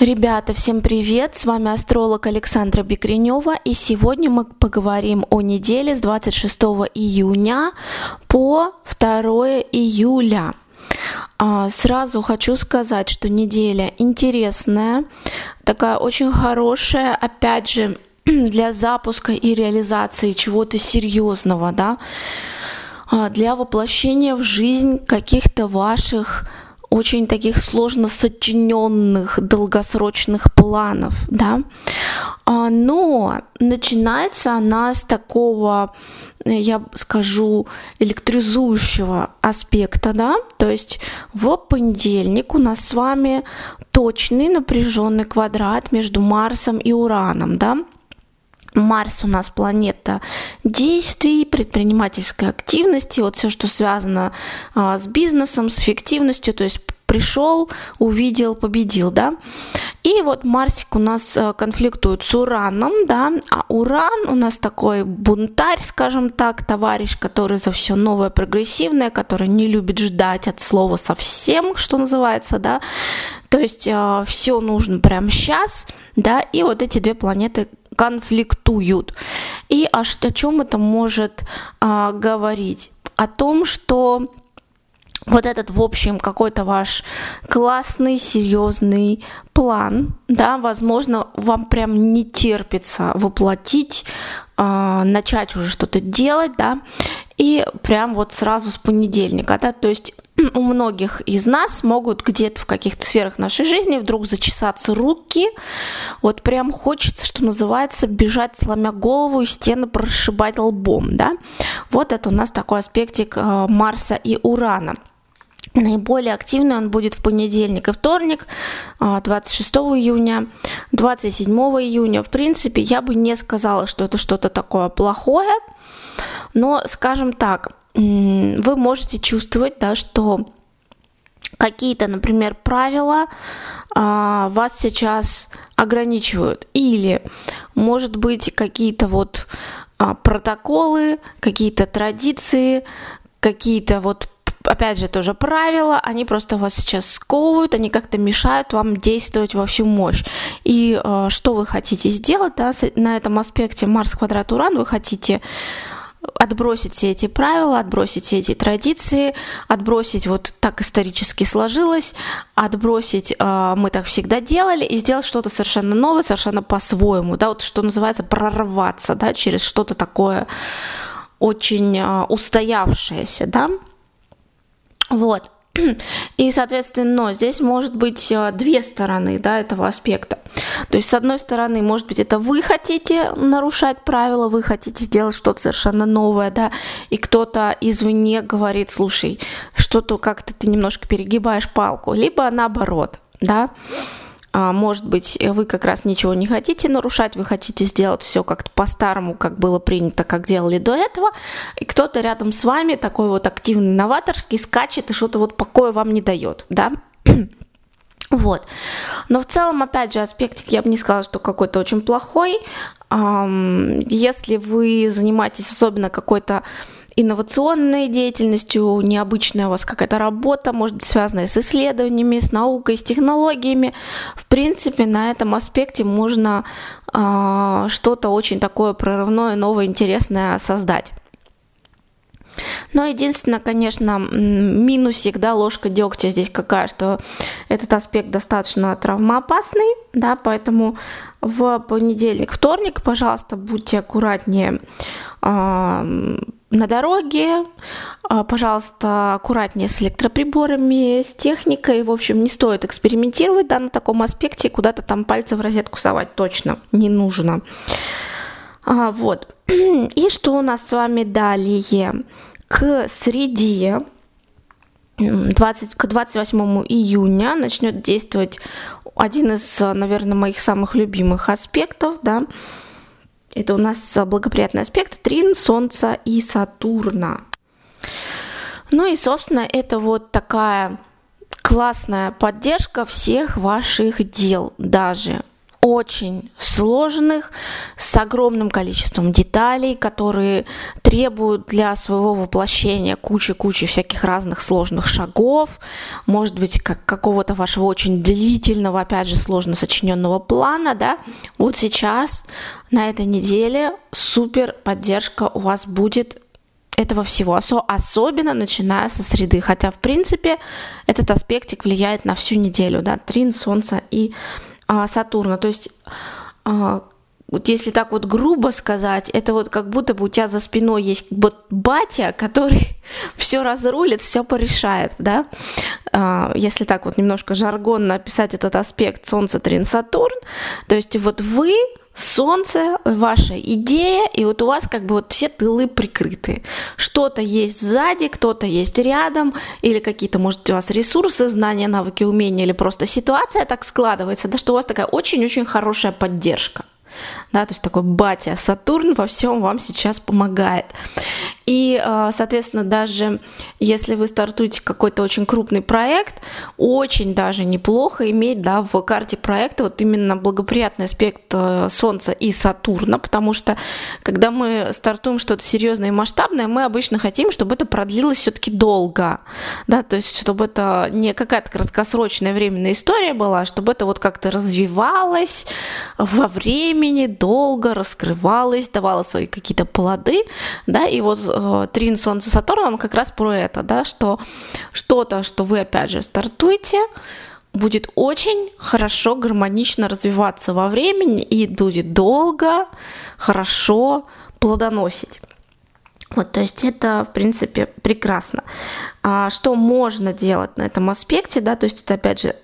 Ребята, всем привет! С вами астролог Александра Бекренева, и сегодня мы поговорим о неделе с 26 июня по 2 июля. А, сразу хочу сказать, что неделя интересная, такая очень хорошая, опять же, для запуска и реализации чего-то серьезного, да, а, для воплощения в жизнь каких-то ваших очень таких сложно сочиненных долгосрочных планов, да. А, но начинается она с такого, я скажу, электризующего аспекта, да, то есть в понедельник у нас с вами точный напряженный квадрат между Марсом и Ураном, да, Марс у нас планета действий, предпринимательской активности, вот все, что связано а, с бизнесом, с эффективностью, то есть пришел, увидел, победил, да. И вот Марсик у нас а, конфликтует с Ураном, да, а Уран у нас такой бунтарь, скажем так, товарищ, который за все новое, прогрессивное, который не любит ждать от слова совсем, что называется, да. То есть э, все нужно прямо сейчас, да, и вот эти две планеты конфликтуют. И о, о чем это может а, говорить? О том, что вот этот, в общем, какой-то ваш классный, серьезный план, да, возможно, вам прям не терпится воплотить, э, начать уже что-то делать, да, и прям вот сразу с понедельника, да, то есть у многих из нас могут где-то в каких-то сферах нашей жизни вдруг зачесаться руки, вот прям хочется, что называется, бежать, сломя голову и стены прошибать лбом, да, вот это у нас такой аспектик э, Марса и Урана – Наиболее активный он будет в понедельник и вторник, 26 а, июня, 27 июня. В принципе, я бы не сказала, что это что-то такое плохое, но, скажем так, вы можете чувствовать, да, что какие-то, например, правила а, вас сейчас ограничивают. Или, может быть, какие-то вот а, протоколы, какие-то традиции, какие-то вот опять же, тоже правила, они просто вас сейчас сковывают, они как-то мешают вам действовать во всю мощь. И э, что вы хотите сделать да, на этом аспекте Марс квадрат Уран, вы хотите отбросить все эти правила, отбросить все эти традиции, отбросить вот так исторически сложилось, отбросить э, мы так всегда делали и сделать что-то совершенно новое, совершенно по-своему, да, вот что называется прорваться, да, через что-то такое очень э, устоявшееся, да, вот. И, соответственно, здесь может быть э, две стороны да, этого аспекта. То есть, с одной стороны, может быть, это вы хотите нарушать правила, вы хотите сделать что-то совершенно новое, да, и кто-то извне говорит, слушай, что-то как-то ты немножко перегибаешь палку, либо наоборот, да, может быть, вы как раз ничего не хотите нарушать, вы хотите сделать все как-то по-старому, как было принято, как делали до этого, и кто-то рядом с вами такой вот активный, новаторский, скачет и что-то вот покоя вам не дает, да? Вот. Но в целом, опять же, аспектик я бы не сказала, что какой-то очень плохой. Если вы занимаетесь особенно какой-то инновационной деятельностью, необычная у вас какая-то работа, может быть, связанная с исследованиями, с наукой, с технологиями. В принципе, на этом аспекте можно э, что-то очень такое прорывное, новое, интересное создать. Но единственное, конечно, минусик, да, ложка дегтя здесь какая, что этот аспект достаточно травмоопасный, да, поэтому в понедельник, вторник, пожалуйста, будьте аккуратнее э, на дороге, а, пожалуйста, аккуратнее с электроприборами, с техникой. В общем, не стоит экспериментировать да, на таком аспекте, куда-то там пальцы в розетку совать точно не нужно. А, вот. И что у нас с вами далее? К среде 20, к 28 июня начнет действовать один из, наверное, моих самых любимых аспектов, да, это у нас благоприятный аспект Трин, Солнца и Сатурна. Ну и, собственно, это вот такая классная поддержка всех ваших дел, даже очень сложных, с огромным количеством деталей, которые требуют для своего воплощения кучи-кучи всяких разных сложных шагов, может быть, как какого-то вашего очень длительного, опять же, сложно сочиненного плана, да, вот сейчас на этой неделе супер поддержка у вас будет этого всего, особенно начиная со среды. Хотя, в принципе, этот аспектик влияет на всю неделю, да, Трин, Солнце и а, Сатурна. То есть а, вот если так вот грубо сказать, это вот как будто бы у тебя за спиной есть батя, который все разрулит, все порешает, да? А, если так вот немножко жаргонно описать этот аспект Солнце, Трин, Сатурн, то есть вот вы солнце, ваша идея, и вот у вас как бы вот все тылы прикрыты. Что-то есть сзади, кто-то есть рядом, или какие-то, может, у вас ресурсы, знания, навыки, умения, или просто ситуация так складывается, да, что у вас такая очень-очень хорошая поддержка. Да, то есть такой батя Сатурн во всем вам сейчас помогает. И, а, соответственно, даже если вы стартуете какой-то очень крупный проект, очень даже неплохо иметь да, в карте проекта вот именно благоприятный аспект э, Солнца и Сатурна, потому что когда мы стартуем что-то серьезное и масштабное, мы обычно хотим, чтобы это продлилось все-таки долго, да, то есть чтобы это не какая-то краткосрочная временная история была, а чтобы это вот как-то развивалось во времени, долго раскрывалось, давало свои какие-то плоды, да, и вот э, Трин Солнце Сатурн, он как раз про это, да, что что-то, что вы опять же стартуете, будет очень хорошо, гармонично развиваться во времени и будет долго, хорошо плодоносить. Вот, то есть это, в принципе, прекрасно. А что можно делать на этом аспекте, да, то есть это, опять же,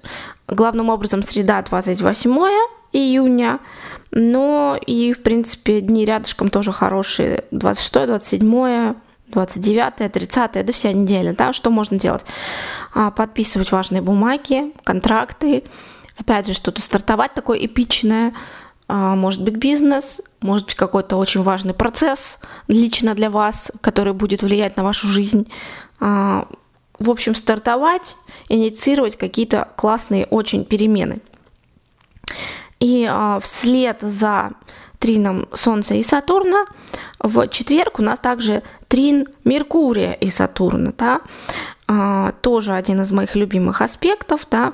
главным образом среда 28 июня, но и, в принципе, дни рядышком тоже хорошие. 26, 27, 29, 30, да вся неделя, да, что можно делать? А, подписывать важные бумаги, контракты, опять же, что-то стартовать такое эпичное, а, может быть бизнес, может быть какой-то очень важный процесс лично для вас, который будет влиять на вашу жизнь. А, в общем, стартовать, инициировать какие-то классные очень перемены. И а, вслед за трином Солнца и Сатурна в четверг у нас также трин Меркурия и Сатурна. Да? А, тоже один из моих любимых аспектов. Да?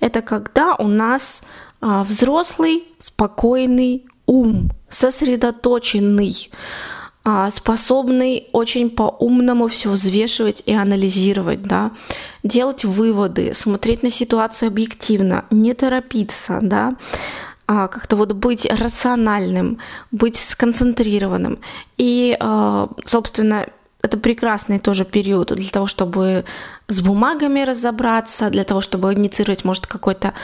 Это когда у нас а, взрослый, спокойный ум, сосредоточенный, способный очень по-умному все взвешивать и анализировать, да, делать выводы, смотреть на ситуацию объективно, не торопиться, да, а, как-то вот быть рациональным, быть сконцентрированным. И, а, собственно, это прекрасный тоже период для того, чтобы с бумагами разобраться, для того, чтобы инициировать, может, какой-то,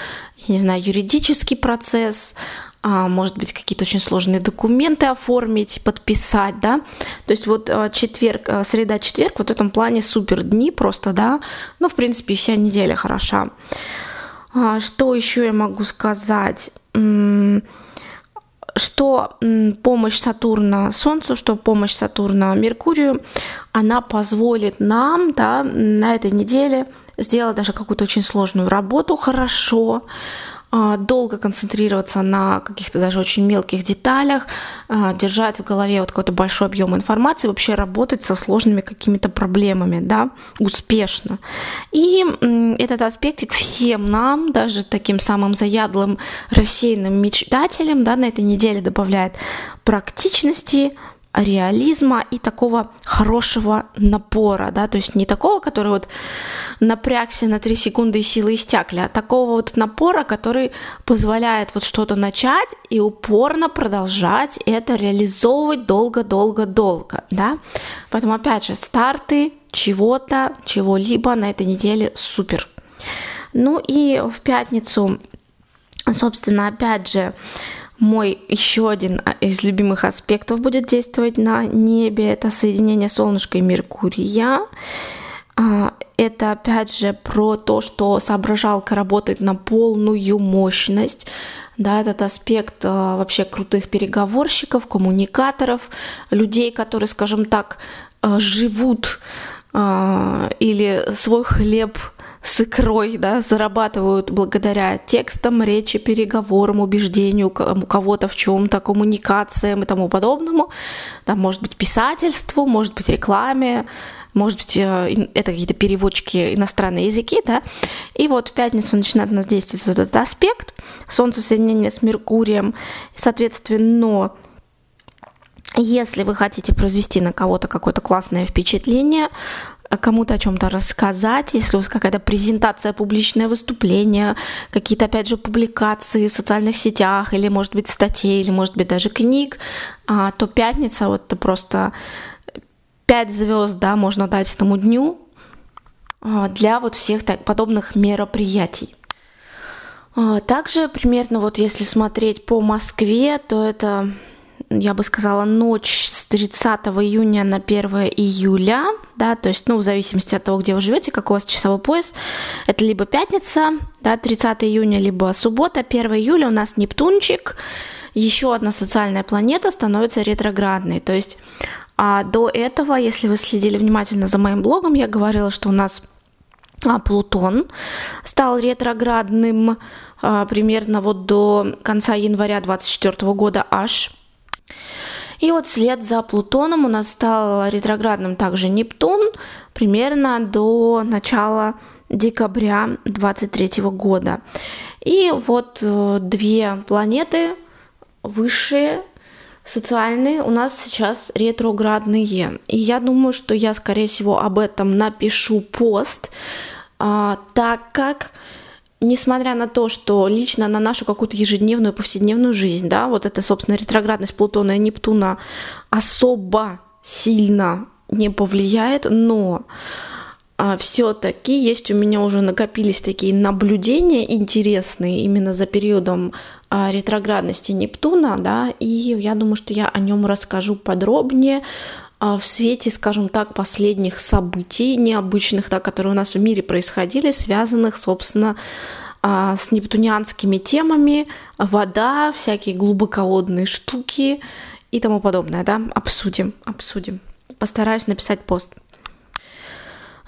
я не знаю, юридический процесс, а, может быть, какие-то очень сложные документы оформить, подписать, да. То есть вот четверг, среда, четверг, вот в этом плане супер дни просто, да. Ну, в принципе, вся неделя хороша. Что еще я могу сказать? что помощь Сатурна Солнцу, что помощь Сатурна Меркурию, она позволит нам да, на этой неделе сделать даже какую-то очень сложную работу хорошо, а, долго концентрироваться на каких-то даже очень мелких деталях, а, держать в голове вот какой-то большой объем информации, вообще работать со сложными какими-то проблемами, да, успешно. И этот аспектик всем нам, даже таким самым заядлым рассеянным мечтателям, да, на этой неделе добавляет практичности, реализма и такого хорошего напора, да, то есть не такого, который вот напрягся на 3 секунды и силы истякли, а такого вот напора, который позволяет вот что-то начать и упорно продолжать это реализовывать долго-долго-долго, да. Поэтому, опять же, старты чего-то, чего-либо на этой неделе супер. Ну и в пятницу, собственно, опять же, мой еще один а, из любимых аспектов будет действовать на небе. Это соединение солнышка и Меркурия. А, это опять же про то, что соображалка работает на полную мощность. Да, этот аспект а, вообще крутых переговорщиков, коммуникаторов, людей, которые, скажем так, живут или свой хлеб с икрой, да, зарабатывают благодаря текстам, речи, переговорам, убеждению кого-то в чем-то, коммуникациям и тому подобному. Там может быть писательству, может быть рекламе, может быть, э, это какие-то переводчики иностранные языки, да, и вот в пятницу начинает у нас действовать вот этот аспект, Солнце соединение с Меркурием, соответственно, если вы хотите произвести на кого-то какое-то классное впечатление, кому-то о чем-то рассказать, если у вас какая-то презентация, публичное выступление, какие-то, опять же, публикации в социальных сетях, или, может быть, статей, или, может быть, даже книг, а, то пятница вот просто пять звезд, да, можно дать этому дню а, для вот всех так, подобных мероприятий. А, также примерно вот если смотреть по Москве, то это я бы сказала, ночь с 30 июня на 1 июля, да, то есть, ну, в зависимости от того, где вы живете, какой у вас часовой пояс, это либо пятница, да, 30 июня, либо суббота, 1 июля у нас Нептунчик, еще одна социальная планета становится ретроградной, то есть а до этого, если вы следили внимательно за моим блогом, я говорила, что у нас а, Плутон стал ретроградным а, примерно вот до конца января 2024 года аж. И вот вслед за Плутоном у нас стал ретроградным также Нептун примерно до начала декабря 2023 года. И вот э, две планеты высшие, социальные, у нас сейчас ретроградные. И я думаю, что я, скорее всего, об этом напишу пост, а, так как несмотря на то, что лично на нашу какую-то ежедневную, повседневную жизнь, да, вот эта, собственно, ретроградность Плутона и Нептуна особо сильно не повлияет, но а, все-таки есть у меня уже накопились такие наблюдения интересные именно за периодом а, ретроградности Нептуна, да, и я думаю, что я о нем расскажу подробнее, в свете, скажем так, последних событий необычных, да, которые у нас в мире происходили, связанных, собственно, а, с нептунианскими темами, вода, всякие глубоководные штуки и тому подобное, да, обсудим, обсудим. Постараюсь написать пост.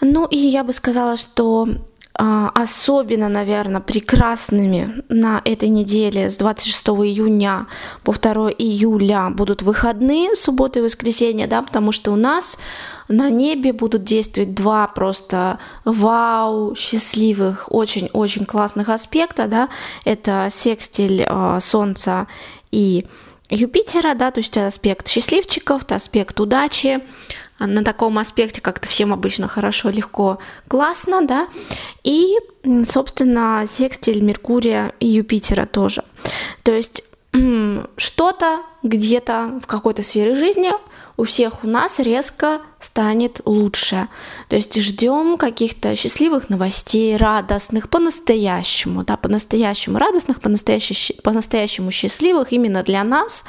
Ну и я бы сказала, что а, особенно, наверное, прекрасными на этой неделе с 26 июня по 2 июля будут выходные, суббота и воскресенье, да, потому что у нас на небе будут действовать два просто вау, счастливых, очень-очень классных аспекта, да, это секстиль э, Солнца и Юпитера, да, то есть аспект счастливчиков, аспект удачи, на таком аспекте как-то всем обычно хорошо, легко, классно, да, и, собственно, секстиль Меркурия и Юпитера тоже. То есть что-то где-то в какой-то сфере жизни у всех у нас резко станет лучше. То есть ждем каких-то счастливых новостей, радостных, по-настоящему, да, по-настоящему радостных, по-настоящему, по-настоящему счастливых именно для нас,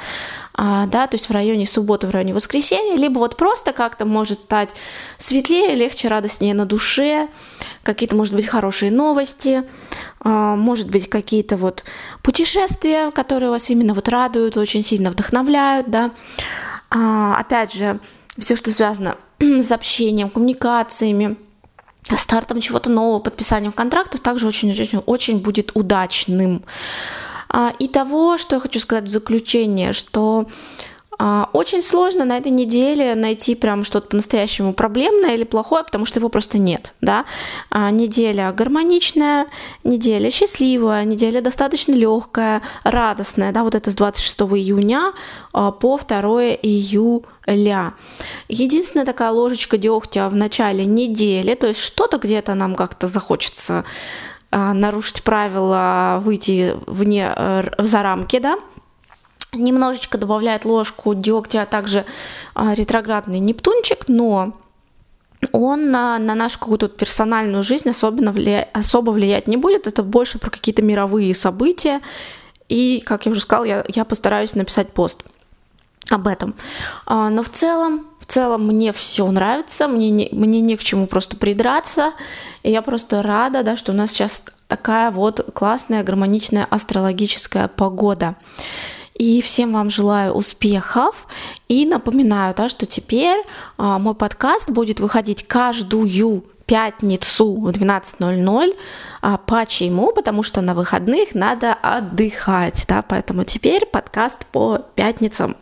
а, да, то есть в районе субботы, в районе воскресенья, либо вот просто как-то может стать светлее, легче, радостнее на душе, какие-то, может быть, хорошие новости, а, может быть, какие-то вот путешествия, которые вас именно вот радуют, очень сильно вдохновляют, да. А, опять же, все, что связано с общением, коммуникациями, стартом чего-то нового, подписанием контрактов, также очень-очень-очень будет удачным. А, и того, что я хочу сказать в заключение, что очень сложно на этой неделе найти прям что-то по-настоящему проблемное или плохое, потому что его просто нет, да. А, неделя гармоничная, неделя счастливая, неделя достаточно легкая, радостная, да, вот это с 26 июня а, по 2 июля. Единственная такая ложечка дегтя в начале недели, то есть что-то где-то нам как-то захочется нарушить правила, выйти вне, э, за рамки, да, немножечко добавляет ложку дегтя, а также а, ретроградный Нептунчик, но он на, на нашу какую-то персональную жизнь особенно влия... особо влиять не будет. Это больше про какие-то мировые события. И, как я уже сказала, я, я постараюсь написать пост об этом. А, но в целом, в целом мне все нравится, мне не, мне не к чему просто придраться. И я просто рада, да, что у нас сейчас такая вот классная, гармоничная астрологическая погода. И всем вам желаю успехов. И напоминаю, да, что теперь а, мой подкаст будет выходить каждую пятницу в 12.00. А почему? Потому что на выходных надо отдыхать, да, поэтому теперь подкаст по пятницам.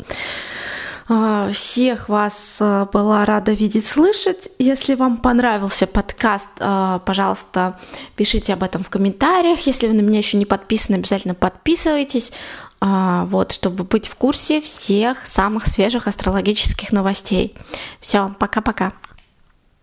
А, всех вас а, была рада видеть, слышать. Если вам понравился подкаст, а, пожалуйста, пишите об этом в комментариях. Если вы на меня еще не подписаны, обязательно подписывайтесь, вот, чтобы быть в курсе всех самых свежих астрологических новостей. Все, пока-пока.